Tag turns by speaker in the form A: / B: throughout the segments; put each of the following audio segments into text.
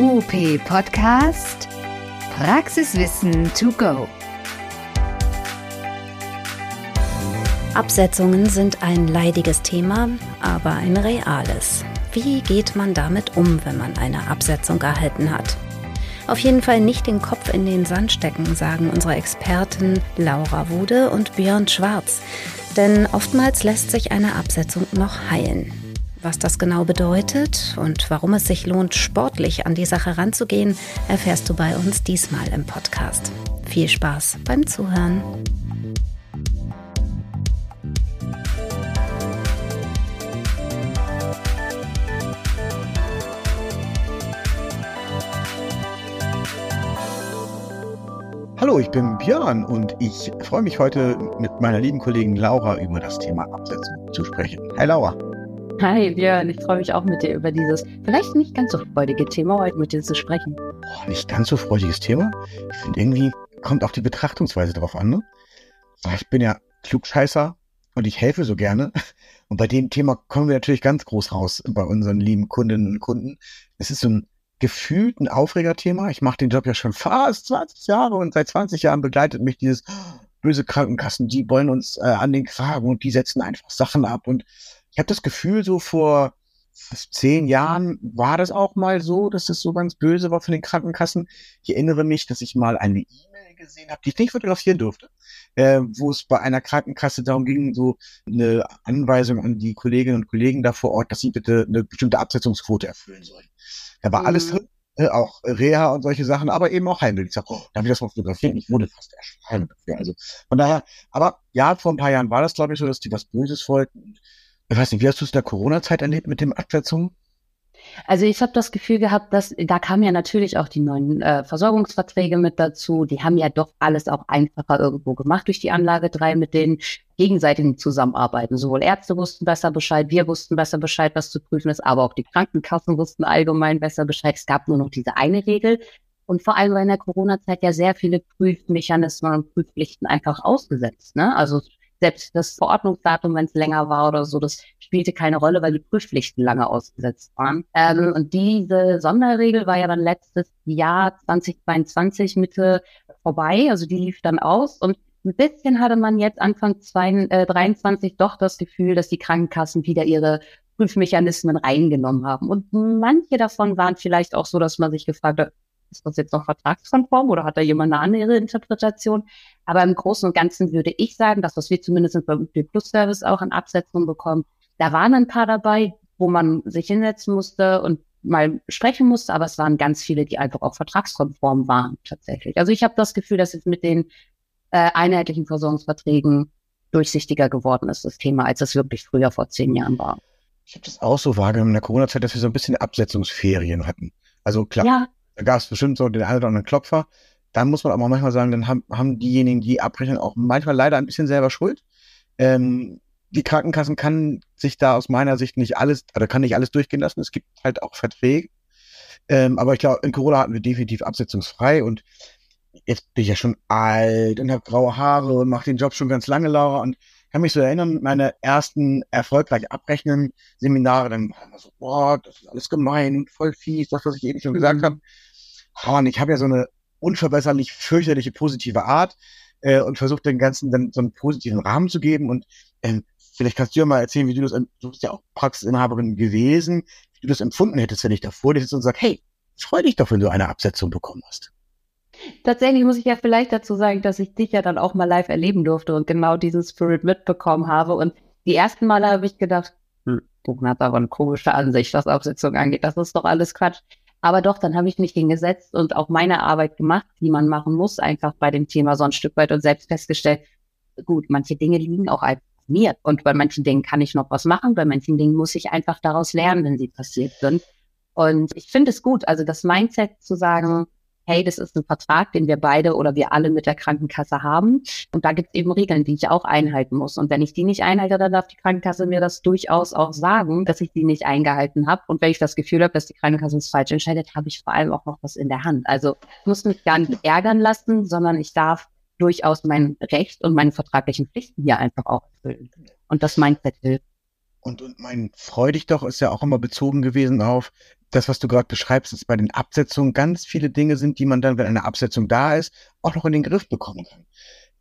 A: UP Podcast Praxiswissen to go.
B: Absetzungen sind ein leidiges Thema, aber ein reales. Wie geht man damit um, wenn man eine Absetzung erhalten hat? Auf jeden Fall nicht den Kopf in den Sand stecken, sagen unsere Experten Laura Wude und Björn Schwarz. Denn oftmals lässt sich eine Absetzung noch heilen. Was das genau bedeutet und warum es sich lohnt, sportlich an die Sache ranzugehen, erfährst du bei uns diesmal im Podcast. Viel Spaß beim Zuhören.
C: Hallo, ich bin Björn und ich freue mich heute mit meiner lieben Kollegin Laura über das Thema Absetzung zu sprechen. Hi Laura.
D: Hi Björn, ich freue mich auch mit dir über dieses vielleicht nicht ganz so freudige Thema heute mit dir zu sprechen.
C: Oh, nicht ganz so freudiges Thema. Ich finde irgendwie kommt auch die Betrachtungsweise darauf an. Ne? Ich bin ja Klugscheißer und ich helfe so gerne. Und bei dem Thema kommen wir natürlich ganz groß raus bei unseren lieben Kundinnen und Kunden. Es ist so ein gefühlt ein Aufregerthema. Ich mache den Job ja schon fast 20 Jahre und seit 20 Jahren begleitet mich dieses böse Krankenkassen, die wollen uns äh, an den Kragen und die setzen einfach Sachen ab. Und ich habe das Gefühl, so vor zehn Jahren war das auch mal so, dass es so ganz böse war von den Krankenkassen. Ich erinnere mich, dass ich mal eine E-Mail gesehen habe, die ich nicht fotografieren durfte, äh, wo es bei einer Krankenkasse darum ging, so eine Anweisung an die Kolleginnen und Kollegen da vor Ort, dass sie bitte eine bestimmte Absetzungsquote erfüllen sollen. Da war mhm. alles drin, äh, auch Reha und solche Sachen, aber eben auch Heimbild. Ich sag, oh, darf ich das mal fotografieren? Ich wurde fast erschlagen dafür. Also von daher, aber ja, vor ein paar Jahren war das, glaube ich, so, dass die was Böses wollten. Ich weiß nicht, wie hast du es in der Corona-Zeit erlebt mit dem Absetzungen?
D: Also ich habe das Gefühl gehabt, dass da kamen ja natürlich auch die neuen äh, Versorgungsverträge mit dazu. Die haben ja doch alles auch einfacher irgendwo gemacht durch die Anlage 3 mit den gegenseitigen Zusammenarbeiten. Sowohl Ärzte wussten besser Bescheid, wir wussten besser Bescheid, was zu prüfen ist, aber auch die Krankenkassen wussten allgemein besser Bescheid. Es gab nur noch diese eine Regel. Und vor allem war in der Corona-Zeit ja sehr viele Prüfmechanismen und Prüfpflichten einfach ausgesetzt. Ne? Also selbst das Verordnungsdatum, wenn es länger war oder so, das spielte keine Rolle, weil die Prüfpflichten lange ausgesetzt waren. Ähm, und diese Sonderregel war ja dann letztes Jahr 2022 Mitte vorbei, also die lief dann aus und ein bisschen hatte man jetzt Anfang 2023 äh, doch das Gefühl, dass die Krankenkassen wieder ihre Prüfmechanismen reingenommen haben. Und manche davon waren vielleicht auch so, dass man sich gefragt hat, ist das jetzt noch vertragskonform oder hat da jemand eine andere Interpretation? Aber im Großen und Ganzen würde ich sagen, das, was wir zumindest beim UP Plus Service auch an Absetzung bekommen, da waren ein paar dabei, wo man sich hinsetzen musste und mal sprechen musste, aber es waren ganz viele, die einfach auch vertragskonform waren tatsächlich. Also ich habe das Gefühl, dass es mit den äh, einheitlichen Versorgungsverträgen durchsichtiger geworden ist, das Thema, als es wirklich früher vor zehn Jahren war.
C: Ich habe das auch so wahrgenommen in der Corona-Zeit, dass wir so ein bisschen Absetzungsferien hatten. Also klar, ja. Da gab es bestimmt so den einen oder anderen Klopfer. Dann muss man aber manchmal sagen, dann haben, haben diejenigen, die abbrechen, auch manchmal leider ein bisschen selber Schuld. Ähm, die Krankenkassen kann sich da aus meiner Sicht nicht alles, oder kann nicht alles durchgehen lassen. Es gibt halt auch Verträge. Ähm, aber ich glaube, in Corona hatten wir definitiv absetzungsfrei und jetzt bin ich ja schon alt und habe graue Haare und mache den Job schon ganz lange, Laura. Und kann mich so erinnern, meine ersten erfolgreich abrechnen Seminare, dann war immer so, boah, das ist alles gemein und voll fies, das, was ich eben schon gesagt mhm. habe. Und ich habe ja so eine unverbesserlich fürchterliche positive Art äh, und versuche den Ganzen dann so einen positiven Rahmen zu geben. Und ähm, vielleicht kannst du ja mal erzählen, wie du das, du bist ja auch Praxisinhaberin gewesen, wie du das empfunden hättest, wenn ich da vor dir sitze und sag, hey, freu dich doch, wenn du eine Absetzung bekommen hast.
D: Tatsächlich muss ich ja vielleicht dazu sagen, dass ich dich ja dann auch mal live erleben durfte und genau diesen Spirit mitbekommen habe. Und die ersten Male habe ich gedacht, hm, du hast aber eine komische Ansicht, was Absetzung angeht. Das ist doch alles Quatsch. Aber doch, dann habe ich mich hingesetzt und auch meine Arbeit gemacht, die man machen muss, einfach bei dem Thema so ein Stück weit und selbst festgestellt, gut, manche Dinge liegen auch einfach mir. Und bei manchen Dingen kann ich noch was machen, bei manchen Dingen muss ich einfach daraus lernen, wenn sie passiert sind. Und ich finde es gut, also das Mindset zu sagen, hey, das ist ein Vertrag, den wir beide oder wir alle mit der Krankenkasse haben. Und da gibt es eben Regeln, die ich auch einhalten muss. Und wenn ich die nicht einhalte, dann darf die Krankenkasse mir das durchaus auch sagen, dass ich die nicht eingehalten habe. Und wenn ich das Gefühl habe, dass die Krankenkasse es falsch entscheidet, habe ich vor allem auch noch was in der Hand. Also ich muss mich gar nicht ärgern lassen, sondern ich darf durchaus mein Recht und meine vertraglichen Pflichten hier einfach auch erfüllen. Und das Mindset hilft.
C: Und, und mein Freudig doch ist ja auch immer bezogen gewesen auf, das, was du gerade beschreibst, ist bei den Absetzungen ganz viele Dinge sind, die man dann, wenn eine Absetzung da ist, auch noch in den Griff bekommen kann.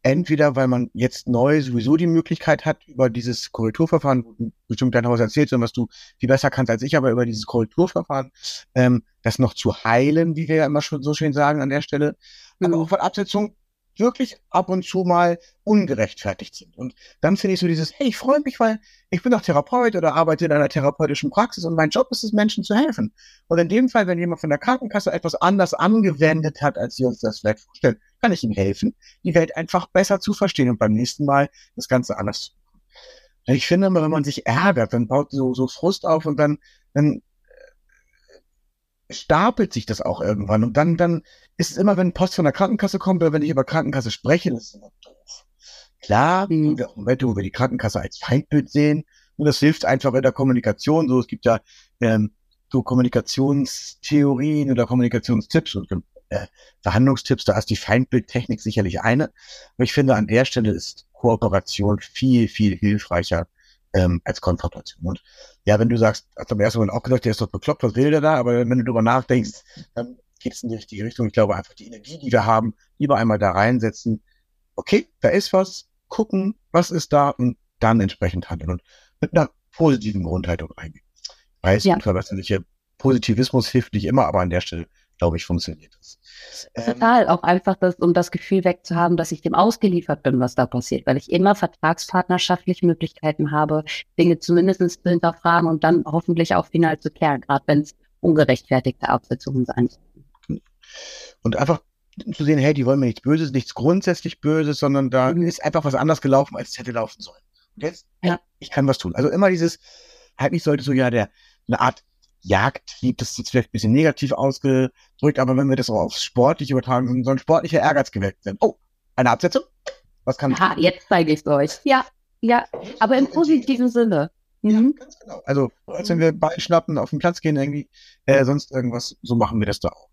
C: Entweder, weil man jetzt neu sowieso die Möglichkeit hat, über dieses Korrekturverfahren, wo du bestimmt dein Haus erzählst und was du viel besser kannst als ich, aber über dieses Korrekturverfahren, ähm, das noch zu heilen, wie wir ja immer schon so schön sagen an der Stelle. Aber auch von Absetzung wirklich ab und zu mal ungerechtfertigt sind. Und dann finde ich so dieses, hey, ich freue mich, weil ich bin doch Therapeut oder arbeite in einer therapeutischen Praxis und mein Job ist es, Menschen zu helfen. Und in dem Fall, wenn jemand von der Krankenkasse etwas anders angewendet hat, als sie uns das vielleicht vorstellen, kann ich ihm helfen, die Welt einfach besser zu verstehen und beim nächsten Mal das Ganze anders zu machen. Ich finde immer, wenn man sich ärgert, dann baut so, so Frust auf und dann, dann stapelt sich das auch irgendwann. Und dann, dann ist es immer, wenn Post von der Krankenkasse kommt oder wenn ich über Krankenkasse spreche, das ist immer doof. Klar, wenn wir die Krankenkasse als Feindbild sehen, und das hilft einfach in der Kommunikation. So, es gibt ja ähm, so Kommunikationstheorien oder Kommunikationstipps und äh, Verhandlungstipps. Da ist die Feindbildtechnik sicherlich eine. Aber ich finde, an der Stelle ist Kooperation viel, viel hilfreicher ähm, als Konfrontation. Und ja, wenn du sagst, hast du am ersten Mal auch gesagt, der ist doch bekloppt, was will der da? Aber wenn du darüber nachdenkst, dann geht es in die richtige Richtung. Ich glaube einfach, die Energie, die wir haben, lieber einmal da reinsetzen. Okay, da ist was, gucken, was ist da und dann entsprechend handeln und mit einer positiven Grundhaltung reingehen. Weiß, ja. unverbesserliche Positivismus hilft nicht immer, aber an der Stelle glaube ich, funktioniert das.
D: Ähm, Total, auch einfach, das, um das Gefühl wegzuhaben, dass ich dem ausgeliefert bin, was da passiert, weil ich immer vertragspartnerschaftliche Möglichkeiten habe, Dinge zumindest zu hinterfragen und dann hoffentlich auch final zu klären, gerade wenn es ungerechtfertigte Absetzungen sein
C: Und einfach zu sehen, hey, die wollen mir nichts Böses, nichts grundsätzlich Böses, sondern da mhm. ist einfach was anders gelaufen, als es hätte laufen sollen. Und jetzt, ja. ich kann was tun. Also immer dieses, halt nicht sollte so ja der, eine Art Jagdtrieb, das ist jetzt vielleicht ein bisschen negativ ausgedrückt, aber wenn wir das auch aufs Sportliche übertragen, so ein sportlicher Ehrgeiz geweckt sind. Oh, eine Absetzung?
D: Was kann Aha, jetzt zeige ich es euch. Ja, ja, aber im positiven Sinne.
C: Mhm. Ja, ganz genau. Also, als wenn wir Ball schnappen, auf den Platz gehen, irgendwie, äh, sonst irgendwas, so machen wir das da auch.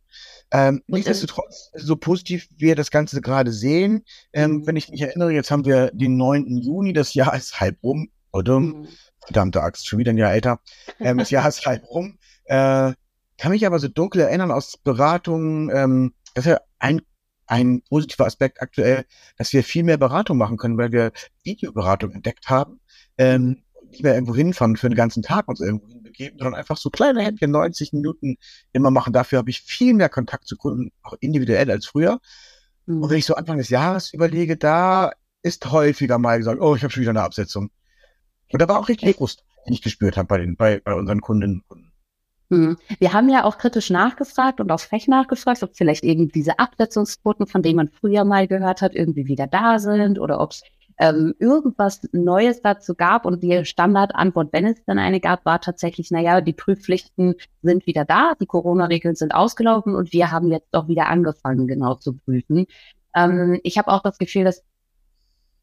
C: Ähm, nichtsdestotrotz, so positiv wir das Ganze gerade sehen, ähm, mhm. wenn ich mich erinnere, jetzt haben wir den 9. Juni, das Jahr ist halb rum, oder? Mhm. Verdammte Axt, schon wieder ein Jahr älter. Ähm, das Jahr ist halb rum. Äh, kann mich aber so dunkel erinnern aus Beratungen, ähm, das ist ja ein, ein positiver Aspekt aktuell, dass wir viel mehr Beratung machen können, weil wir Videoberatung entdeckt haben. Ähm, nicht mehr irgendwo hinfahren für den ganzen Tag uns irgendwo hinbegeben, sondern einfach so kleine Händchen, 90 Minuten immer machen. Dafür habe ich viel mehr Kontakt zu Kunden, auch individuell als früher. Mhm. Und wenn ich so Anfang des Jahres überlege, da ist häufiger mal gesagt, oh, ich habe schon wieder eine Absetzung. Und da war auch richtig Frust, den ich gespürt habe bei, den, bei, bei unseren Kundinnen und Kunden.
D: Hm. Wir haben ja auch kritisch nachgefragt und auch frech nachgefragt, ob vielleicht irgendwie diese Absetzungsquoten, von denen man früher mal gehört hat, irgendwie wieder da sind oder ob es ähm, irgendwas Neues dazu gab. Und die Standardantwort, wenn es dann eine gab, war tatsächlich, naja, die Prüfpflichten sind wieder da, die Corona-Regeln sind ausgelaufen und wir haben jetzt auch wieder angefangen, genau zu prüfen. Ähm, ich habe auch das Gefühl, dass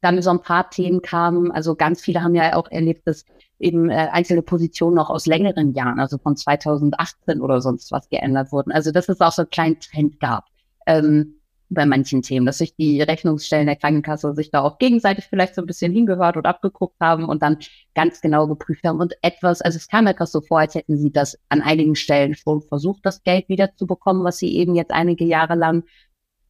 D: dann so ein paar Themen kamen. Also ganz viele haben ja auch erlebt, dass eben äh, einzelne Positionen noch aus längeren Jahren, also von 2018 oder sonst was geändert wurden. Also dass es auch so einen kleinen Trend gab ähm, bei manchen Themen, dass sich die Rechnungsstellen der Krankenkasse sich da auch gegenseitig vielleicht so ein bisschen hingehört und abgeguckt haben und dann ganz genau geprüft haben und etwas, also es kam etwas so vor, als hätten sie das an einigen Stellen schon versucht, das Geld wieder zu bekommen, was sie eben jetzt einige Jahre lang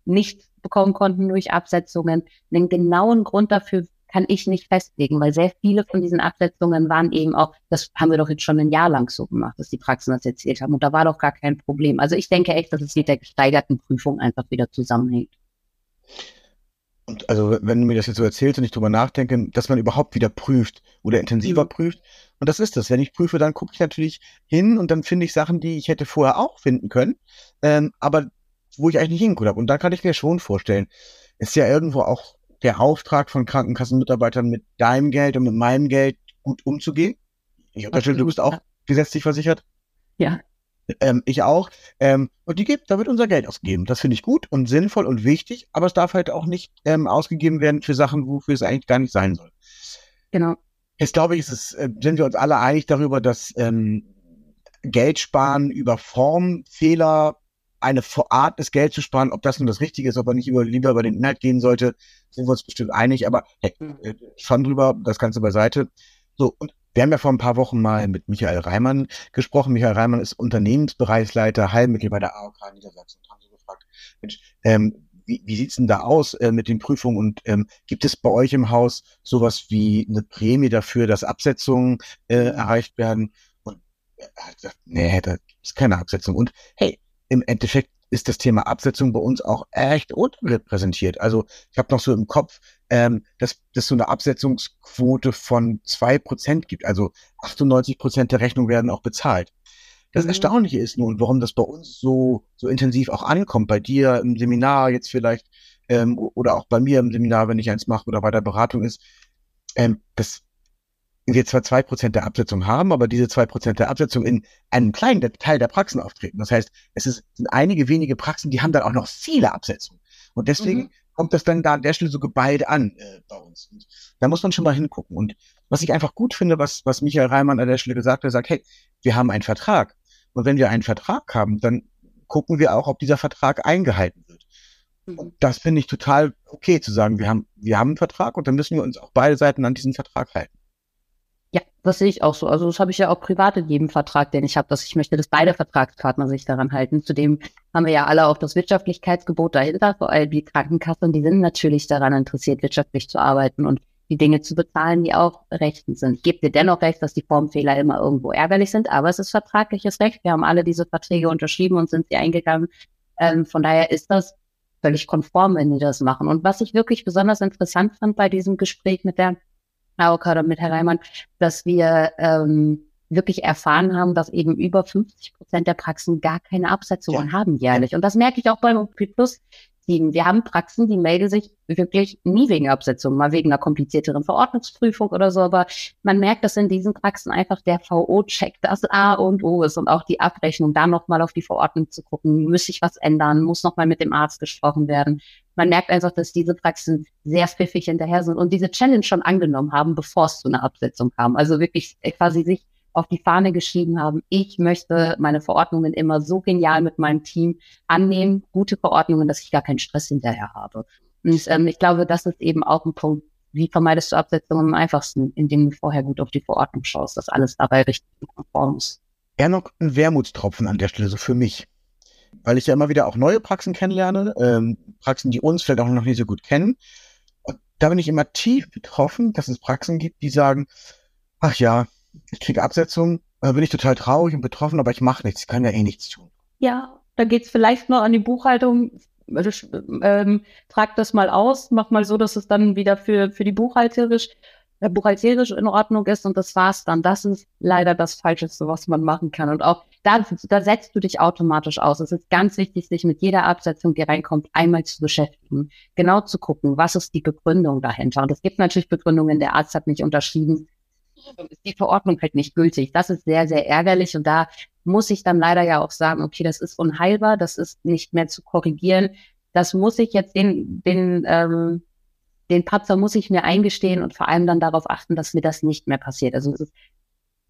D: nicht bekommen konnten durch Absetzungen. Den genauen Grund dafür kann ich nicht festlegen, weil sehr viele von diesen Absetzungen waren eben auch, das haben wir doch jetzt schon ein Jahr lang so gemacht, dass die Praxen das erzählt haben und da war doch gar kein Problem. Also ich denke echt, dass es mit der gesteigerten Prüfung einfach wieder zusammenhängt.
C: Und also wenn du mir das jetzt so erzählst und ich drüber nachdenke, dass man überhaupt wieder prüft oder intensiver mhm. prüft. Und das ist das. Wenn ich prüfe, dann gucke ich natürlich hin und dann finde ich Sachen, die ich hätte vorher auch finden können. Ähm, aber wo ich eigentlich nicht hingeguckt habe. Und da kann ich mir schon vorstellen, ist ja irgendwo auch der Auftrag von Krankenkassenmitarbeitern mit deinem Geld und mit meinem Geld gut umzugehen. Ich unterstelle, du bist auch gesetzlich versichert.
D: Ja.
C: Ähm, ich auch. Ähm, und die gibt, da wird unser Geld ausgegeben. Das finde ich gut und sinnvoll und wichtig, aber es darf halt auch nicht ähm, ausgegeben werden für Sachen, wofür es eigentlich gar nicht sein soll.
D: Genau.
C: Jetzt glaube ich, es, äh, sind wir uns alle einig darüber, dass ähm, Geld sparen über Formfehler eine Art ist, Geld zu sparen, ob das nun das Richtige ist, ob er nicht über, lieber über den Inhalt gehen sollte, sind wir uns bestimmt einig, aber hey, mhm. äh, schon drüber, das Ganze beiseite. So, und Wir haben ja vor ein paar Wochen mal mit Michael Reimann gesprochen. Michael Reimann ist Unternehmensbereichsleiter Heilmittel bei der AOK Niedersachsen und haben so gefragt, Mensch, ähm, wie, wie sieht's denn da aus äh, mit den Prüfungen und ähm, gibt es bei euch im Haus sowas wie eine Prämie dafür, dass Absetzungen äh, erreicht werden? Und er hat gesagt, nee, da gibt's keine Absetzung. Und hey, im Endeffekt ist das Thema Absetzung bei uns auch echt unterrepräsentiert. Also ich habe noch so im Kopf, ähm, dass dass so eine Absetzungsquote von zwei Prozent gibt. Also 98 Prozent der Rechnungen werden auch bezahlt. Das mhm. Erstaunliche ist nun, warum das bei uns so, so intensiv auch ankommt, bei dir im Seminar jetzt vielleicht ähm, oder auch bei mir im Seminar, wenn ich eins mache oder bei der Beratung ist, ähm, dass wir zwar zwei Prozent der Absetzung haben, aber diese zwei Prozent der Absetzung in einem kleinen Teil der Praxen auftreten. Das heißt, es ist, sind einige wenige Praxen, die haben dann auch noch viele Absetzungen. Und deswegen mhm. kommt das dann da an der Stelle so geballt an äh, bei uns. Und da muss man schon mal hingucken. Und was ich einfach gut finde, was, was Michael Reimann an der Stelle gesagt hat, er sagt, hey, wir haben einen Vertrag. Und wenn wir einen Vertrag haben, dann gucken wir auch, ob dieser Vertrag eingehalten wird. Mhm. Und das finde ich total okay zu sagen, wir haben, wir haben einen Vertrag und dann müssen wir uns auch beide Seiten an diesen Vertrag halten.
D: Das sehe ich auch so. Also das habe ich ja auch privat in jedem Vertrag, den ich habe, dass ich möchte, dass beide Vertragspartner sich daran halten. Zudem haben wir ja alle auch das Wirtschaftlichkeitsgebot dahinter, vor allem die Krankenkassen, die sind natürlich daran interessiert, wirtschaftlich zu arbeiten und die Dinge zu bezahlen, die auch rechtens sind. Ich gebe dir dennoch recht, dass die Formfehler immer irgendwo ärgerlich sind, aber es ist vertragliches Recht. Wir haben alle diese Verträge unterschrieben und sind sie eingegangen. Ähm, von daher ist das völlig konform, wenn die das machen. Und was ich wirklich besonders interessant fand bei diesem Gespräch mit der AOK oder mit Herr Reimann, dass wir ähm, wirklich erfahren haben, dass eben über 50 Prozent der Praxen gar keine Absetzungen ja. haben jährlich. Und das merke ich auch beim OP Plus Team. Wir haben Praxen, die melden sich wirklich nie wegen Absetzung, mal wegen einer komplizierteren Verordnungsprüfung oder so. Aber man merkt, dass in diesen Praxen einfach der VO-Check das A und O ist und auch die Abrechnung, da nochmal auf die Verordnung zu gucken, muss sich was ändern, muss nochmal mit dem Arzt gesprochen werden. Man merkt einfach, dass diese Praxen sehr pfiffig hinterher sind und diese Challenge schon angenommen haben, bevor es zu einer Absetzung kam. Also wirklich quasi sich auf die Fahne geschrieben haben, ich möchte meine Verordnungen immer so genial mit meinem Team annehmen, gute Verordnungen, dass ich gar keinen Stress hinterher habe. Und ähm, ich glaube, das ist eben auch ein Punkt, wie vermeidest du Absetzungen am einfachsten, indem du vorher gut auf die Verordnung schaust, dass alles dabei richtig konform ist.
C: Eher noch ein Wermutstropfen an der Stelle, so für mich. Weil ich ja immer wieder auch neue Praxen kennenlerne, ähm, Praxen, die uns vielleicht auch noch nicht so gut kennen. Und da bin ich immer tief betroffen, dass es Praxen gibt, die sagen, ach ja, ich kriege Absetzung, äh, bin ich total traurig und betroffen, aber ich mache nichts, ich kann ja eh nichts tun.
D: Ja, da geht's vielleicht noch an die Buchhaltung. Ähm, trag das mal aus, mach mal so, dass es dann wieder für, für die buchhalterisch, äh, buchhalterisch in Ordnung ist und das war's dann. Das ist leider das Falscheste, was man machen kann. Und auch da, da setzt du dich automatisch aus. Es ist ganz wichtig, sich mit jeder Absetzung, die reinkommt, einmal zu beschäftigen. Genau zu gucken, was ist die Begründung dahinter. Und es gibt natürlich Begründungen, der Arzt hat nicht unterschrieben, ist die Verordnung halt nicht gültig. Das ist sehr, sehr ärgerlich und da muss ich dann leider ja auch sagen, okay, das ist unheilbar, das ist nicht mehr zu korrigieren. Das muss ich jetzt den, den, ähm, den Patzer muss ich mir eingestehen und vor allem dann darauf achten, dass mir das nicht mehr passiert. Also es ist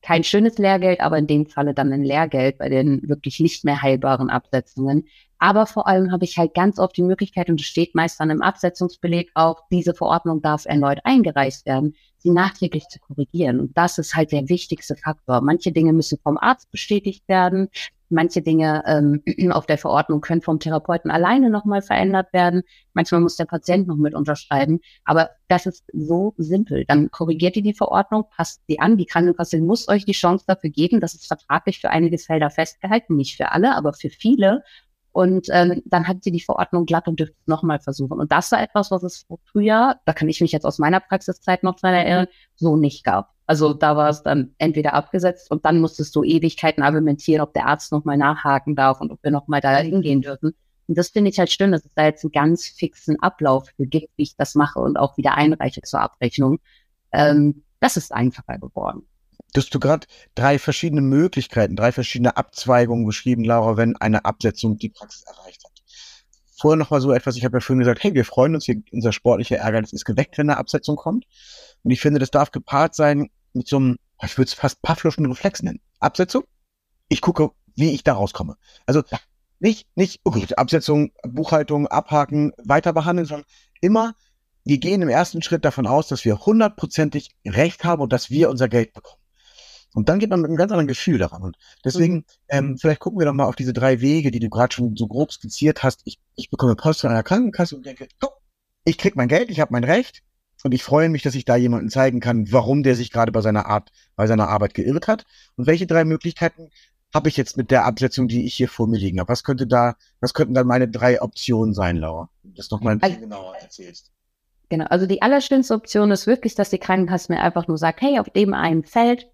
D: kein schönes Lehrgeld, aber in dem Falle dann ein Lehrgeld bei den wirklich nicht mehr heilbaren Absetzungen. Aber vor allem habe ich halt ganz oft die Möglichkeit, und es steht meist dann im Absetzungsbeleg auch, diese Verordnung darf erneut eingereicht werden sie nachträglich zu korrigieren. Und das ist halt der wichtigste Faktor. Manche Dinge müssen vom Arzt bestätigt werden. Manche Dinge ähm, auf der Verordnung können vom Therapeuten alleine nochmal verändert werden. Manchmal muss der Patient noch mit unterschreiben. Aber das ist so simpel. Dann korrigiert ihr die Verordnung, passt sie an. Die Krankenkasse muss euch die Chance dafür geben. Das ist vertraglich für einige Felder festgehalten. Nicht für alle, aber für viele. Und ähm, dann hat sie die Verordnung glatt und dürfte es nochmal versuchen. Und das war etwas, was es früher, da kann ich mich jetzt aus meiner Praxiszeit noch dran erinnern, so nicht gab. Also da war es dann entweder abgesetzt und dann musstest du Ewigkeiten argumentieren, ob der Arzt nochmal nachhaken darf und ob wir nochmal da hingehen dürfen. Und das finde ich halt schön, dass es da jetzt einen ganz fixen Ablauf gibt, wie ich das mache und auch wieder einreiche zur Abrechnung. Ähm, das ist einfacher geworden.
C: Du hast du gerade drei verschiedene Möglichkeiten, drei verschiedene Abzweigungen beschrieben, Laura, wenn eine Absetzung die Praxis erreicht hat. Vorher noch mal so etwas, ich habe ja vorhin gesagt, hey, wir freuen uns, hier, unser sportlicher Ehrgeiz ist geweckt, wenn eine Absetzung kommt. Und ich finde, das darf gepaart sein mit so einem, ich würde es fast Pavloschen Reflex nennen. Absetzung, ich gucke, wie ich da rauskomme. Also nicht, nicht, oh Absetzung, Buchhaltung, abhaken, weiter behandeln, sondern immer, wir gehen im ersten Schritt davon aus, dass wir hundertprozentig Recht haben und dass wir unser Geld bekommen. Und dann geht man mit einem ganz anderen Gefühl daran. Und deswegen, mhm. ähm, vielleicht gucken wir doch mal auf diese drei Wege, die du gerade schon so grob skizziert hast. Ich, ich bekomme Post von einer Krankenkasse und denke, oh, ich krieg mein Geld, ich habe mein Recht. Und ich freue mich, dass ich da jemanden zeigen kann, warum der sich gerade bei seiner Art, bei seiner Arbeit geirrt hat. Und welche drei Möglichkeiten habe ich jetzt mit der Absetzung, die ich hier vor mir liegen habe? Was könnte da, was könnten dann meine drei Optionen sein, Laura? Das noch mal ein bisschen genauer erzählst.
D: Genau, also die allerschönste Option ist wirklich, dass die Krankenkasse mir einfach nur sagt, hey, auf dem einen Feld,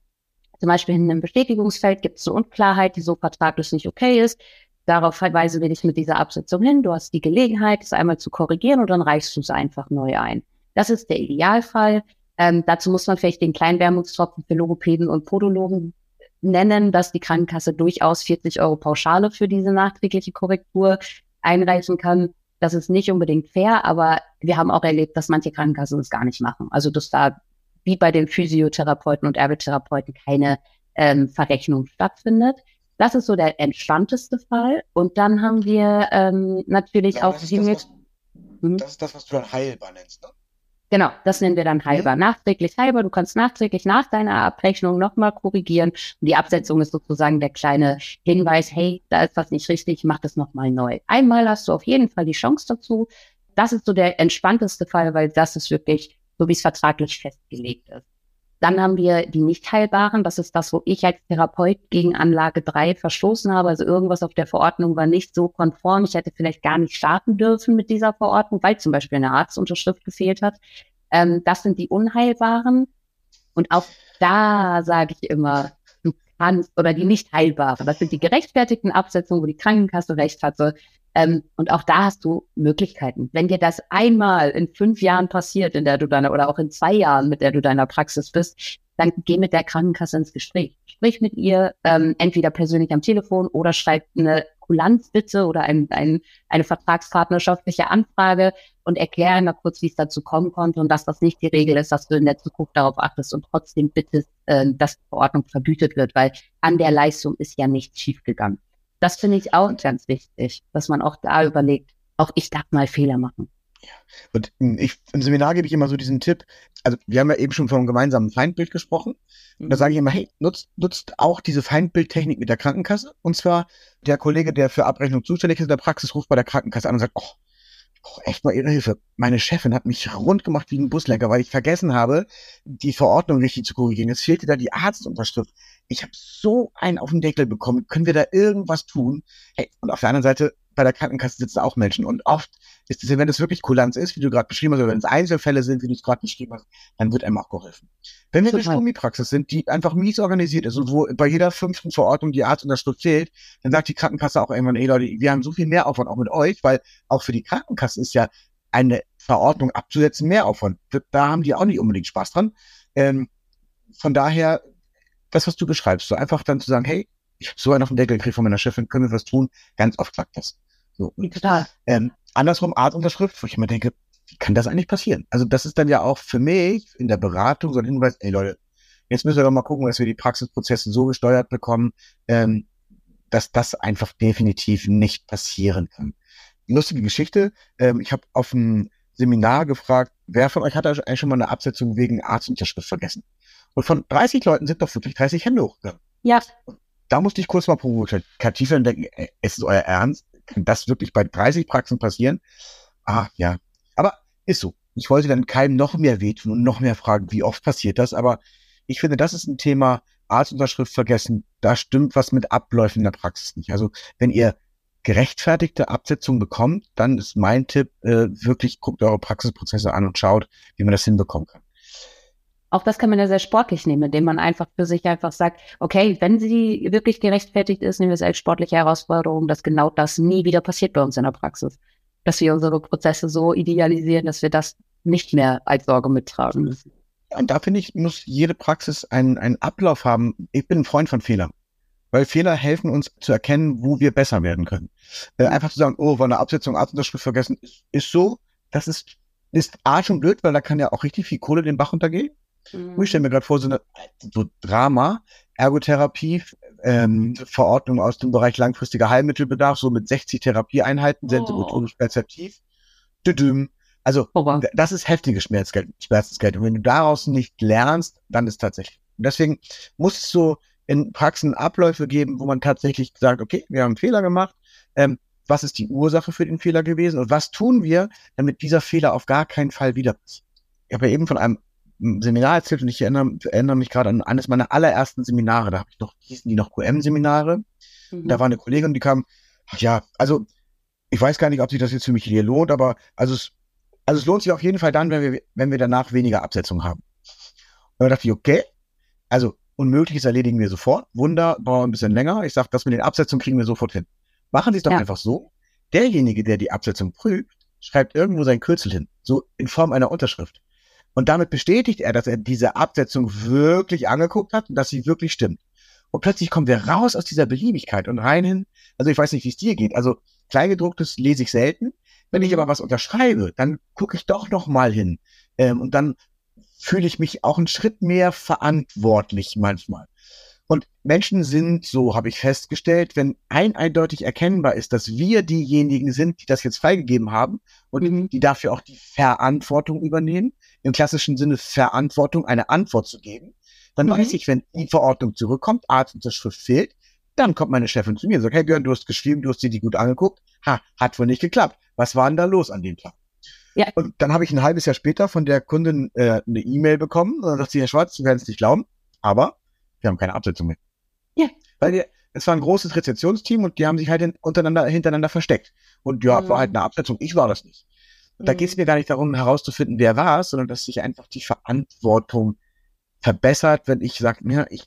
D: zum Beispiel in einem Bestätigungsfeld gibt es eine Unklarheit, die so vertraglich nicht okay ist. Darauf verweisen wir dich mit dieser Absetzung hin. Du hast die Gelegenheit, es einmal zu korrigieren und dann reichst du es einfach neu ein. Das ist der Idealfall. Ähm, dazu muss man vielleicht den Kleinwärmungstropfen für Logopäden und Podologen nennen, dass die Krankenkasse durchaus 40 Euro Pauschale für diese nachträgliche Korrektur einreichen kann. Das ist nicht unbedingt fair, aber wir haben auch erlebt, dass manche Krankenkassen das gar nicht machen. Also dass da wie bei den Physiotherapeuten und Ergotherapeuten keine ähm, Verrechnung stattfindet. Das ist so der entspannteste Fall. Und dann haben wir ähm, natürlich ja, auch
C: das, das, was, hm? das ist das, was du dann heilbar nennst, ne?
D: Genau, das nennen wir dann heilbar. Nachträglich heilbar. Du kannst nachträglich nach deiner Abrechnung nochmal korrigieren. Und die Absetzung ist sozusagen der kleine Hinweis, hey, da ist was nicht richtig, mach das nochmal neu. Einmal hast du auf jeden Fall die Chance dazu. Das ist so der entspannteste Fall, weil das ist wirklich so, wie es vertraglich festgelegt ist. Dann haben wir die nicht heilbaren. Das ist das, wo ich als Therapeut gegen Anlage 3 verstoßen habe. Also irgendwas auf der Verordnung war nicht so konform. Ich hätte vielleicht gar nicht starten dürfen mit dieser Verordnung, weil zum Beispiel eine Arztunterschrift gefehlt hat. Ähm, das sind die unheilbaren. Und auch da sage ich immer, du kannst, oder die nicht heilbaren. Das sind die gerechtfertigten Absetzungen, wo die Krankenkasse recht hatte. Ähm, und auch da hast du Möglichkeiten. Wenn dir das einmal in fünf Jahren passiert, in der du deiner, oder auch in zwei Jahren, mit der du deiner Praxis bist, dann geh mit der Krankenkasse ins Gespräch. Sprich mit ihr, ähm, entweder persönlich am Telefon oder schreib eine Kulanzbitte oder ein, ein, eine vertragspartnerschaftliche Anfrage und erkläre mal kurz, wie es dazu kommen konnte und dass das nicht die Regel ist, dass du in der Zukunft darauf achtest und trotzdem bittest, äh, dass die Verordnung vergütet wird, weil an der Leistung ist ja nichts schiefgegangen. Das finde ich auch ganz wichtig, dass man auch da überlegt, auch ich darf mal Fehler machen.
C: Ja. Und ich, im Seminar gebe ich immer so diesen Tipp, also wir haben ja eben schon vom gemeinsamen Feindbild gesprochen. Und da mhm. sage ich immer, hey, nutzt, nutzt auch diese Feindbildtechnik mit der Krankenkasse. Und zwar der Kollege, der für Abrechnung zuständig ist in der Praxis, ruft bei der Krankenkasse an und sagt, oh, oh, echt mal Ihre Hilfe. Meine Chefin hat mich rund gemacht wie ein Buslenker, weil ich vergessen habe, die Verordnung richtig zu korrigieren. Jetzt fehlte da die Arztunterschrift ich habe so einen auf den Deckel bekommen, können wir da irgendwas tun? Hey, und auf der anderen Seite, bei der Krankenkasse sitzen auch Menschen und oft ist es, wenn es wirklich Kulanz ist, wie du gerade beschrieben hast, oder wenn es Einzelfälle sind, wie du es gerade beschrieben hast, dann wird einem auch geholfen. Wenn wir eine Stromipraxis sind, die einfach mies organisiert ist und wo bei jeder fünften Verordnung die Arztunterschrift fehlt, dann sagt die Krankenkasse auch irgendwann, ey Leute, wir haben so viel Mehraufwand auch mit euch, weil auch für die Krankenkasse ist ja eine Verordnung abzusetzen Mehraufwand. Da haben die auch nicht unbedingt Spaß dran. Ähm, von daher das, was du beschreibst, so einfach dann zu sagen, hey, ich habe so einen auf den Deckel gekriegt von meiner Chefin, können wir was tun? Ganz oft klappt das. So. Total. Ähm, andersrum Artunterschrift, wo ich immer denke, wie kann das eigentlich passieren? Also das ist dann ja auch für mich in der Beratung so ein Hinweis, ey Leute, jetzt müssen wir doch mal gucken, dass wir die Praxisprozesse so gesteuert bekommen, ähm, dass das einfach definitiv nicht passieren kann. Lustige Geschichte, ähm, ich habe auf dem Seminar gefragt, wer von euch hat eigentlich schon mal eine Absetzung wegen Arztunterschrift vergessen? Und von 30 Leuten sind doch wirklich 30 Hände hochgegangen.
D: Ja.
C: Da musste ich kurz mal provokativ denken, ist es euer Ernst? Kann das wirklich bei 30 Praxen passieren? Ah, ja. Aber ist so. Ich wollte dann keinem noch mehr wehtun und noch mehr fragen, wie oft passiert das. Aber ich finde, das ist ein Thema, Arztunterschrift vergessen. Da stimmt was mit Abläufen in der Praxis nicht. Also wenn ihr gerechtfertigte Absetzung bekommt, dann ist mein Tipp, äh, wirklich guckt eure Praxisprozesse an und schaut, wie man das hinbekommen kann.
D: Auch das kann man ja sehr sportlich nehmen, indem man einfach für sich einfach sagt, okay, wenn sie wirklich gerechtfertigt ist, nehmen wir es als sportliche Herausforderung, dass genau das nie wieder passiert bei uns in der Praxis. Dass wir unsere Prozesse so idealisieren, dass wir das nicht mehr als Sorge mittragen müssen.
C: und da finde ich, muss jede Praxis einen, einen Ablauf haben. Ich bin ein Freund von Fehlern. Weil Fehler helfen uns zu erkennen, wo wir besser werden können. Äh, einfach zu sagen, oh, war eine Absetzung, Arztunterschrift vergessen, ist, ist so, das ist, ist A schon blöd, weil da kann ja auch richtig viel Kohle den Bach untergehen. Mhm. Ich stelle mir gerade vor, so eine so Drama, Ergotherapie, ähm, Verordnung aus dem Bereich langfristiger Heilmittelbedarf, so mit 60 Therapieeinheiten, sensomotorisch oh. perzeptiv. Düdüm. Also, oh, das ist heftiges Schmerzgeld, Schmerzensgeld. Und wenn du daraus nicht lernst, dann ist tatsächlich Und deswegen muss es so in Praxen Abläufe geben, wo man tatsächlich sagt, okay, wir haben einen Fehler gemacht, ähm, was ist die Ursache für den Fehler gewesen und was tun wir, damit dieser Fehler auf gar keinen Fall wieder passiert. Ich habe ja eben von einem Seminar erzählt und ich erinnere, erinnere mich gerade an eines meiner allerersten Seminare. Da habe ich noch, hießen die noch QM-Seminare. Mhm. Da war eine Kollegin, die kam, ja, also ich weiß gar nicht, ob sich das jetzt für mich hier lohnt, aber also es, also es lohnt sich auf jeden Fall dann, wenn wir, wenn wir danach weniger Absetzung haben. Und da dachte ich, okay, also Unmögliches erledigen wir sofort. Wunder brauchen ein bisschen länger. Ich sage, das mit den Absetzungen kriegen wir sofort hin. Machen Sie es doch ja. einfach so. Derjenige, der die Absetzung prüft, schreibt irgendwo sein Kürzel hin, so in Form einer Unterschrift. Und damit bestätigt er, dass er diese Absetzung wirklich angeguckt hat und dass sie wirklich stimmt. Und plötzlich kommen wir raus aus dieser Beliebigkeit und rein hin. Also ich weiß nicht, wie es dir geht. Also Kleingedrucktes lese ich selten. Wenn ich aber was unterschreibe, dann gucke ich doch noch mal hin. Ähm, und dann fühle ich mich auch einen Schritt mehr verantwortlich manchmal. Und Menschen sind, so habe ich festgestellt, wenn ein eindeutig erkennbar ist, dass wir diejenigen sind, die das jetzt freigegeben haben und mhm. die dafür auch die Verantwortung übernehmen, im klassischen Sinne Verantwortung, eine Antwort zu geben, dann mhm. weiß ich, wenn die Verordnung zurückkommt, Arztunterschrift fehlt, dann kommt meine Chefin zu mir und sagt, hey Björn, du hast geschrieben, du hast dir die gut angeguckt. Ha, hat wohl nicht geklappt. Was war denn da los an dem Tag? Ja. Und dann habe ich ein halbes Jahr später von der Kundin äh, eine E-Mail bekommen und dann sagt sie, Herr Schwarz, Sie werden es nicht glauben, aber wir haben keine Absetzung mehr. Ja. Weil wir, es war ein großes Rezeptionsteam und die haben sich halt in, untereinander, hintereinander versteckt. Und ja, mhm. war halt eine Absetzung. Ich war das nicht. Und mhm. da geht es mir gar nicht darum, herauszufinden, wer war es, sondern dass sich einfach die Verantwortung verbessert, wenn ich sage, ja, ich,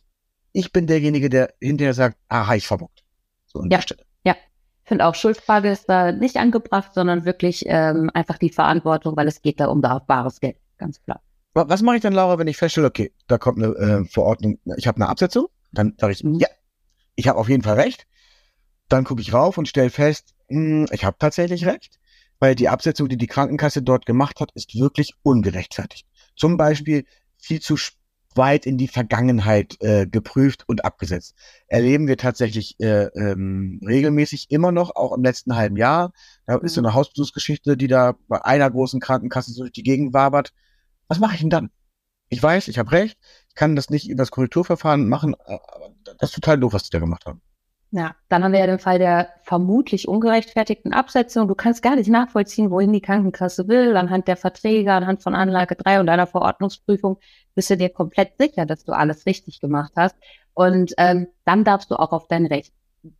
C: ich bin derjenige, der hinterher sagt, aha, ich verbockt.
D: So an ja. der Stelle. Ja. Ich finde auch, Schuldfrage ist da nicht angebracht, sondern wirklich ähm, einfach die Verantwortung, weil es geht da um bares Geld, ganz klar.
C: Was mache ich dann, Laura, wenn ich feststelle, okay, da kommt eine äh, Verordnung, ich habe eine Absetzung, dann sage ich, mhm. ja, ich habe auf jeden Fall recht. Dann gucke ich rauf und stelle fest, mh, hm, ich habe tatsächlich recht, weil die Absetzung, die die Krankenkasse dort gemacht hat, ist wirklich ungerechtfertigt. Zum Beispiel viel zu weit in die Vergangenheit äh, geprüft und abgesetzt. Erleben wir tatsächlich äh, ähm, regelmäßig immer noch, auch im letzten halben Jahr. Da ist so mhm. eine Hausbesuchsgeschichte, die da bei einer großen Krankenkasse so durch die Gegend wabert was mache ich denn dann? Ich weiß, ich habe recht, ich kann das nicht über das Korrekturverfahren machen, aber das ist total doof, was die da gemacht haben.
D: Ja, dann haben wir ja den Fall der vermutlich ungerechtfertigten Absetzung. Du kannst gar nicht nachvollziehen, wohin die Krankenkasse will. Anhand der Verträge, anhand von Anlage 3 und einer Verordnungsprüfung bist du dir komplett sicher, dass du alles richtig gemacht hast. Und ähm, dann darfst du auch auf dein Recht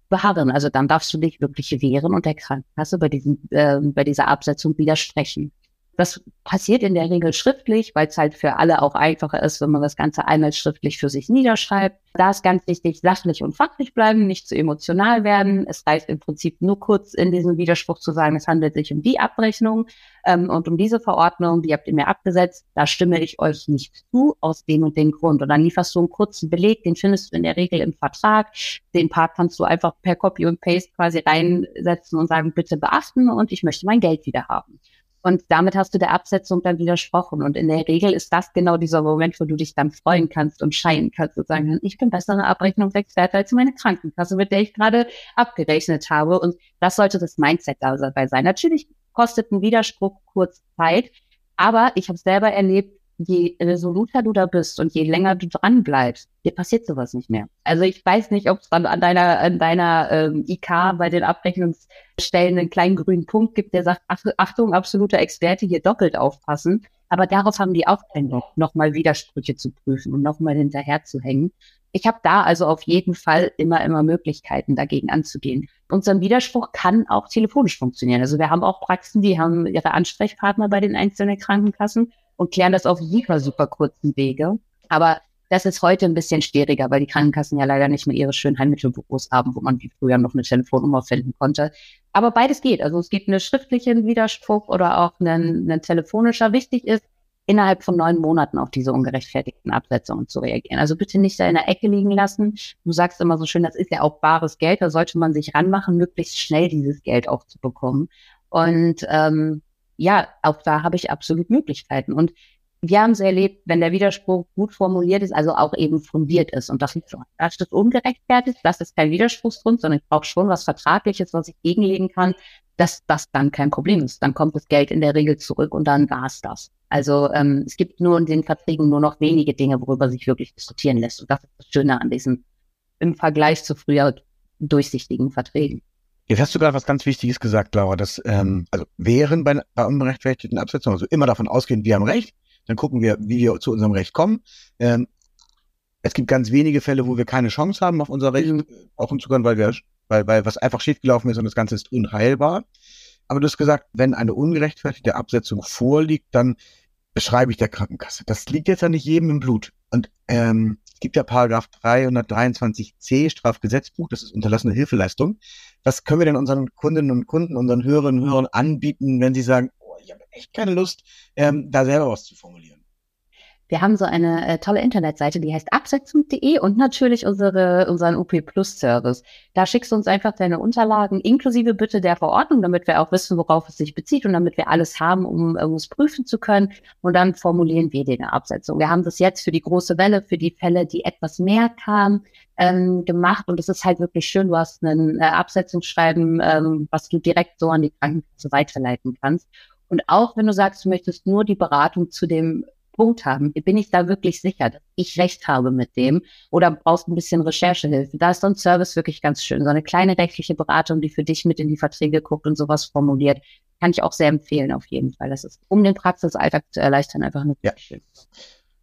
D: beharren. Also dann darfst du dich wirklich wehren und der Krankenkasse bei, diesem, äh, bei dieser Absetzung widersprechen. Das passiert in der Regel schriftlich, weil es halt für alle auch einfacher ist, wenn man das Ganze einmal schriftlich für sich niederschreibt. Da ist ganz wichtig, sachlich und fachlich bleiben, nicht zu emotional werden. Es reicht im Prinzip nur kurz in diesem Widerspruch zu sagen, es handelt sich um die Abrechnung ähm, und um diese Verordnung, die habt ihr mir abgesetzt. Da stimme ich euch nicht zu, aus dem und dem Grund. Und dann lieferst du einen kurzen Beleg, den findest du in der Regel im Vertrag. Den Part kannst du einfach per Copy und Paste quasi reinsetzen und sagen, bitte beachten und ich möchte mein Geld wieder haben. Und damit hast du der Absetzung dann widersprochen. Und in der Regel ist das genau dieser Moment, wo du dich dann freuen kannst und scheinen kannst und sagen, ich bin bessere Abrechnungsexperte als meine Krankenkasse, mit der ich gerade abgerechnet habe. Und das sollte das Mindset dabei sein. Natürlich kostet ein Widerspruch kurz Zeit, aber ich habe selber erlebt, je resoluter du da bist und je länger du dran bleibst, dir passiert sowas nicht mehr. Also ich weiß nicht, ob es dann an deiner, an deiner ähm, IK bei den Abrechnungsstellen einen kleinen grünen Punkt gibt, der sagt, ach, Achtung, absoluter Experte, hier doppelt aufpassen. Aber darauf haben die auch keinen Bock, nochmal Widersprüche zu prüfen und nochmal hinterher zu hängen. Ich habe da also auf jeden Fall immer, immer Möglichkeiten, dagegen anzugehen. Unser Widerspruch kann auch telefonisch funktionieren. Also wir haben auch Praxen, die haben ihre Ansprechpartner bei den einzelnen Krankenkassen und klären das auf super, super kurzen Wege. Aber das ist heute ein bisschen schwieriger, weil die Krankenkassen ja leider nicht mehr ihre schönen Heilmittelbüros haben, wo man wie früher noch eine Telefonnummer finden konnte. Aber beides geht. Also es gibt einen schriftlichen Widerspruch oder auch einen, einen telefonischer. Wichtig ist, innerhalb von neun Monaten auf diese ungerechtfertigten Absetzungen zu reagieren. Also bitte nicht da in der Ecke liegen lassen. Du sagst immer so schön, das ist ja auch bares Geld, da sollte man sich ranmachen, möglichst schnell dieses Geld auch zu bekommen. Und ähm, ja, auch da habe ich absolut Möglichkeiten. Und wir haben es erlebt, wenn der Widerspruch gut formuliert ist, also auch eben fundiert ist und das so, das ist ungerechtfertigt, das ist kein Widerspruchsgrund, sondern ich brauche schon was Vertragliches, was ich gegenlegen kann, dass das dann kein Problem ist. Dann kommt das Geld in der Regel zurück und dann war es das. Also ähm, es gibt nur in den Verträgen nur noch wenige Dinge, worüber sich wirklich diskutieren lässt. Und das ist das Schöne an diesem im Vergleich zu früher durchsichtigen Verträgen.
C: Jetzt hast du gerade was ganz Wichtiges gesagt, Laura, dass ähm, also wären bei, bei unberechtigten Absetzungen, also immer davon ausgehen, wir haben Recht, dann gucken wir, wie wir zu unserem Recht kommen. Ähm, es gibt ganz wenige Fälle, wo wir keine Chance haben auf unser Recht, mhm. auch im Zugang, weil wir, weil, weil was einfach schiefgelaufen ist und das Ganze ist unheilbar. Aber du hast gesagt, wenn eine ungerechtfertigte Absetzung vorliegt, dann beschreibe ich der Krankenkasse. Das liegt jetzt ja nicht jedem im Blut. Und ähm, es gibt ja Paragraph 323c Strafgesetzbuch, das ist unterlassene Hilfeleistung. Was können wir denn unseren Kundinnen und Kunden, unseren Hörerinnen und Hörern anbieten, wenn sie sagen, ich habe echt keine Lust, ähm, da selber was zu formulieren.
D: Wir haben so eine äh, tolle Internetseite, die heißt absetzung.de und natürlich unsere, unseren UP Plus Service. Da schickst du uns einfach deine Unterlagen inklusive bitte der Verordnung, damit wir auch wissen, worauf es sich bezieht und damit wir alles haben, um es prüfen zu können. Und dann formulieren wir eine Absetzung. Wir haben das jetzt für die große Welle, für die Fälle, die etwas mehr kamen, ähm, gemacht. Und es ist halt wirklich schön. Du hast ein äh, Absetzungsschreiben, ähm, was du direkt so an die Krankenkasse weiterleiten kannst. Und auch wenn du sagst, du möchtest nur die Beratung zu dem Punkt haben, bin ich da wirklich sicher, dass ich recht habe mit dem oder brauchst ein bisschen Recherchehilfe. Da ist so ein Service wirklich ganz schön. So eine kleine rechtliche Beratung, die für dich mit in die Verträge guckt und sowas formuliert, kann ich auch sehr empfehlen auf jeden Fall. Das ist, um den Praxisalltag zu erleichtern, einfach eine
C: ja. schön.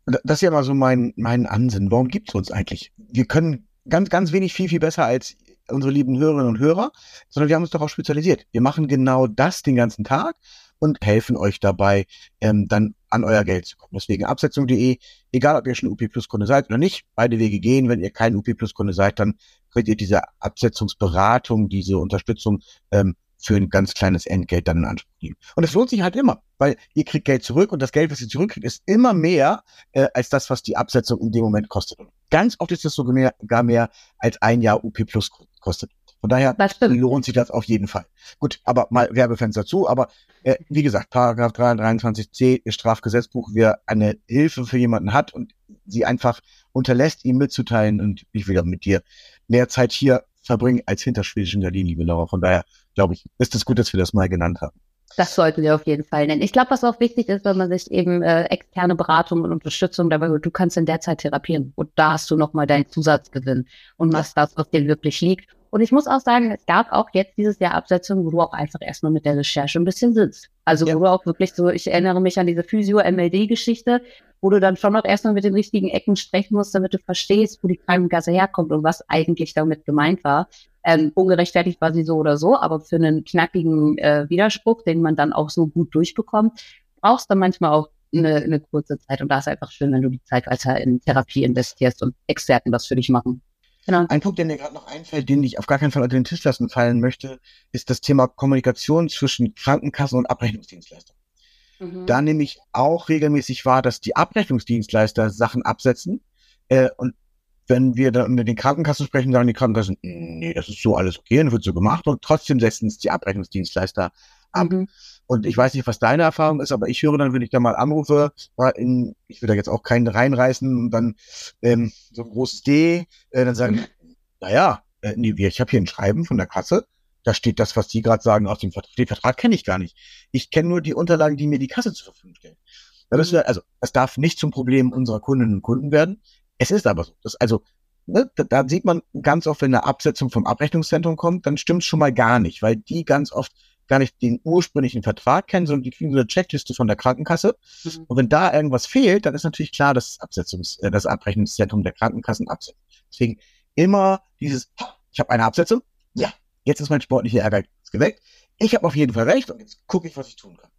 C: Das ist ja mal so mein, mein Ansinnen. Warum gibt es uns eigentlich? Wir können ganz, ganz wenig viel, viel besser als unsere lieben Hörerinnen und Hörer, sondern wir haben uns darauf spezialisiert. Wir machen genau das den ganzen Tag und helfen euch dabei, ähm, dann an euer Geld zu kommen. Deswegen absetzung.de, egal ob ihr schon UP Plus Kunde seid oder nicht, beide Wege gehen. Wenn ihr kein UP Plus Kunde seid, dann könnt ihr diese Absetzungsberatung, diese Unterstützung ähm, für ein ganz kleines Entgelt dann in Anspruch nehmen. Und es lohnt sich halt immer, weil ihr kriegt Geld zurück und das Geld, was ihr zurückkriegt, ist immer mehr äh, als das, was die Absetzung in dem Moment kostet. Und ganz oft ist das sogar mehr, gar mehr als ein Jahr UP Plus kostet. Von daher lohnt sich das auf jeden Fall. Gut, aber mal Werbefenster zu. Aber äh, wie gesagt, Paragraph 323c ist Strafgesetzbuch, wer eine Hilfe für jemanden hat und sie einfach unterlässt, ihm mitzuteilen und ich will mit dir mehr Zeit hier verbringen als hinter Schwedisch in Berlin, liebe Laura. Von daher glaube ich, ist es gut, dass wir das mal genannt haben.
D: Das sollten wir auf jeden Fall nennen. Ich glaube, was auch wichtig ist, wenn man sich eben äh, externe Beratung und Unterstützung dabei du kannst in der Zeit therapieren und da hast du nochmal deinen Zusatzgewinn und machst das, was dir wirklich liegt. Und ich muss auch sagen, es gab auch jetzt dieses Jahr Absetzungen, wo du auch einfach erstmal mit der Recherche ein bisschen sitzt. Also ja. wo du auch wirklich so, ich erinnere mich an diese Physio-MLD-Geschichte, wo du dann schon noch erstmal mit den richtigen Ecken sprechen musst, damit du verstehst, wo die Krankenkasse herkommt und was eigentlich damit gemeint war. Ähm, ungerechtfertigt war sie so oder so, aber für einen knackigen äh, Widerspruch, den man dann auch so gut durchbekommt, brauchst du manchmal auch eine, eine kurze Zeit. Und da ist einfach schön, wenn du die Zeit weiter in Therapie investierst und Experten das für dich machen.
C: Genau. Ein Punkt, der mir gerade noch einfällt, den ich auf gar keinen Fall unter den Tisch lassen fallen möchte, ist das Thema Kommunikation zwischen Krankenkassen und Abrechnungsdienstleistern. Mhm. Da nehme ich auch regelmäßig wahr, dass die Abrechnungsdienstleister Sachen absetzen. Äh, und wenn wir dann mit den Krankenkassen sprechen, sagen die Krankenkassen, nee, das ist so alles okay, dann wird so gemacht und trotzdem setzen es die Abrechnungsdienstleister ab. Mhm. Und ich weiß nicht, was deine Erfahrung ist, aber ich höre dann, wenn ich da mal anrufe, in, ich will da jetzt auch keinen reinreißen und dann ähm, so ein großes D, äh, dann sagen, naja, äh, nee, ich habe hier ein Schreiben von der Kasse, da steht das, was die gerade sagen, aus dem Vertrag. Den Vertrag kenne ich gar nicht. Ich kenne nur die Unterlagen, die mir die Kasse zur Verfügung stellt. Da müssen wir, also, es darf nicht zum Problem unserer Kundinnen und Kunden werden. Es ist aber so. Das, also, ne, da, da sieht man ganz oft, wenn eine Absetzung vom Abrechnungszentrum kommt, dann stimmt es schon mal gar nicht, weil die ganz oft gar nicht den ursprünglichen Vertrag kennen, sondern die kriegen so eine Checkliste von der Krankenkasse. Mhm. Und wenn da irgendwas fehlt, dann ist natürlich klar, dass das Absetzungs-, äh, das Abrechnungszentrum der Krankenkassen absetzt. Deswegen immer dieses, ich habe eine Absetzung, ja, jetzt ist mein sportlicher Ehrgeiz geweckt. Ich habe auf jeden Fall recht und jetzt gucke ich, was ich tun kann.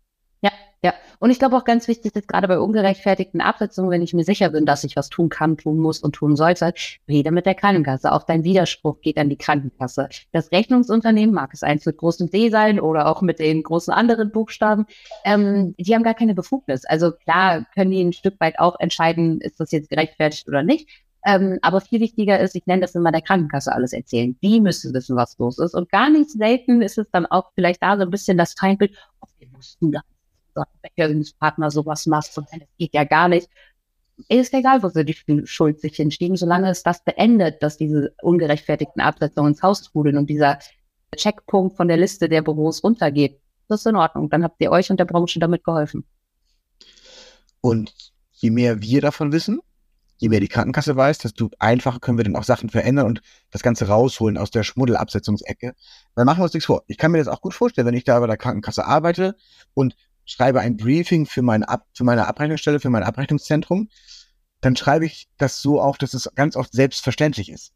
D: Ja. Und ich glaube auch ganz wichtig ist gerade bei ungerechtfertigten Absetzungen, wenn ich mir sicher bin, dass ich was tun kann, tun muss und tun sollte, rede mit der Krankenkasse. Auch dein Widerspruch geht an die Krankenkasse. Das Rechnungsunternehmen mag es eins mit großen D sein oder auch mit den großen anderen Buchstaben. Ähm, die haben gar keine Befugnis. Also klar können die ein Stück weit auch entscheiden, ist das jetzt gerechtfertigt oder nicht. Ähm, aber viel wichtiger ist, ich nenne das immer der Krankenkasse alles erzählen. Die müssen wissen, was los ist. Und gar nicht selten ist es dann auch vielleicht da so ein bisschen das Feindbild, oh, wir wussten das Partner sowas macht und das geht ja gar nicht. Ist egal, wo sie die Schuld sich hinschieben, solange es das beendet, dass diese ungerechtfertigten Absetzungen ins Haus trudeln und dieser Checkpunkt von der Liste der Büros runtergeht. Das ist in Ordnung. Dann habt ihr euch und der Branche damit geholfen.
C: Und je mehr wir davon wissen, je mehr die Krankenkasse weiß, desto einfacher können wir dann auch Sachen verändern und das Ganze rausholen aus der Schmuddelabsetzungsecke. Weil machen wir uns nichts vor. Ich kann mir das auch gut vorstellen, wenn ich da bei der Krankenkasse arbeite und schreibe ein Briefing für meine, Ab für meine Abrechnungsstelle, für mein Abrechnungszentrum, dann schreibe ich das so auf, dass es ganz oft selbstverständlich ist.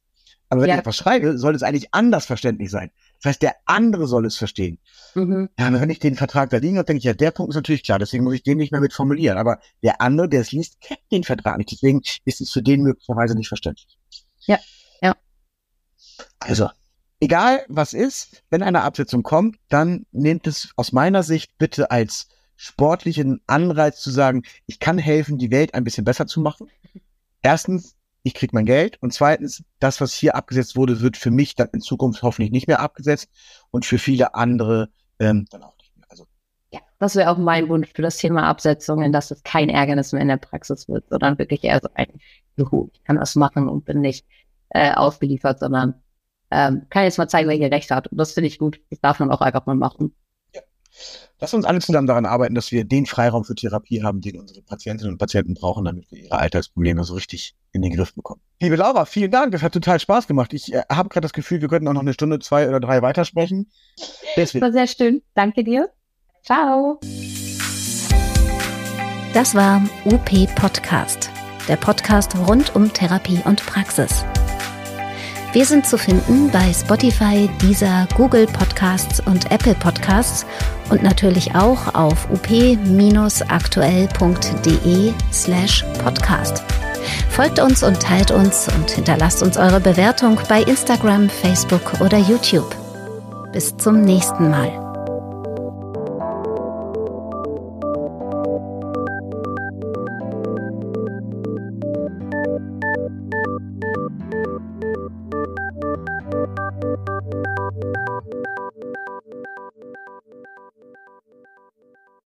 C: Aber wenn ja. ich etwas schreibe, soll es eigentlich anders verständlich sein. Das heißt, der andere soll es verstehen. Mhm. Ja, wenn ich den Vertrag da liegen habe, denke ich, ja, der Punkt ist natürlich klar, deswegen muss ich den nicht mehr mit formulieren. Aber der andere, der es liest, kennt den Vertrag nicht. Deswegen ist es für den möglicherweise nicht verständlich.
D: Ja, ja.
C: Also, egal was ist, wenn eine Absetzung kommt, dann nehmt es aus meiner Sicht bitte als sportlichen Anreiz zu sagen, ich kann helfen, die Welt ein bisschen besser zu machen. Erstens, ich krieg mein Geld und zweitens, das, was hier abgesetzt wurde, wird für mich dann in Zukunft hoffentlich nicht mehr abgesetzt und für viele andere ähm, dann auch nicht mehr. Also
D: ja, das wäre auch mein Wunsch für das Thema Absetzungen, dass es kein Ärgernis mehr in der Praxis wird, sondern wirklich eher so ein Juhu, ich kann das machen und bin nicht äh, ausgeliefert, sondern ähm, kann jetzt mal zeigen, wer hier recht hat. Und das finde ich gut. Das darf man auch einfach mal machen.
C: Lass uns alle zusammen daran arbeiten, dass wir den Freiraum für Therapie haben, den unsere Patientinnen und Patienten brauchen, damit wir ihre Alltagsprobleme so richtig in den Griff bekommen. Liebe Laura, vielen Dank. Das hat total Spaß gemacht. Ich äh, habe gerade das Gefühl, wir könnten auch noch eine Stunde, zwei oder drei weitersprechen.
D: Deswegen. Das war sehr schön. Danke dir. Ciao.
B: Das war UP Podcast, der Podcast rund um Therapie und Praxis. Wir sind zu finden bei Spotify, Deezer, Google Podcasts und Apple Podcasts und natürlich auch auf up-aktuell.de slash podcast. Folgt uns und teilt uns und hinterlasst uns eure Bewertung bei Instagram, Facebook oder YouTube. Bis zum nächsten Mal.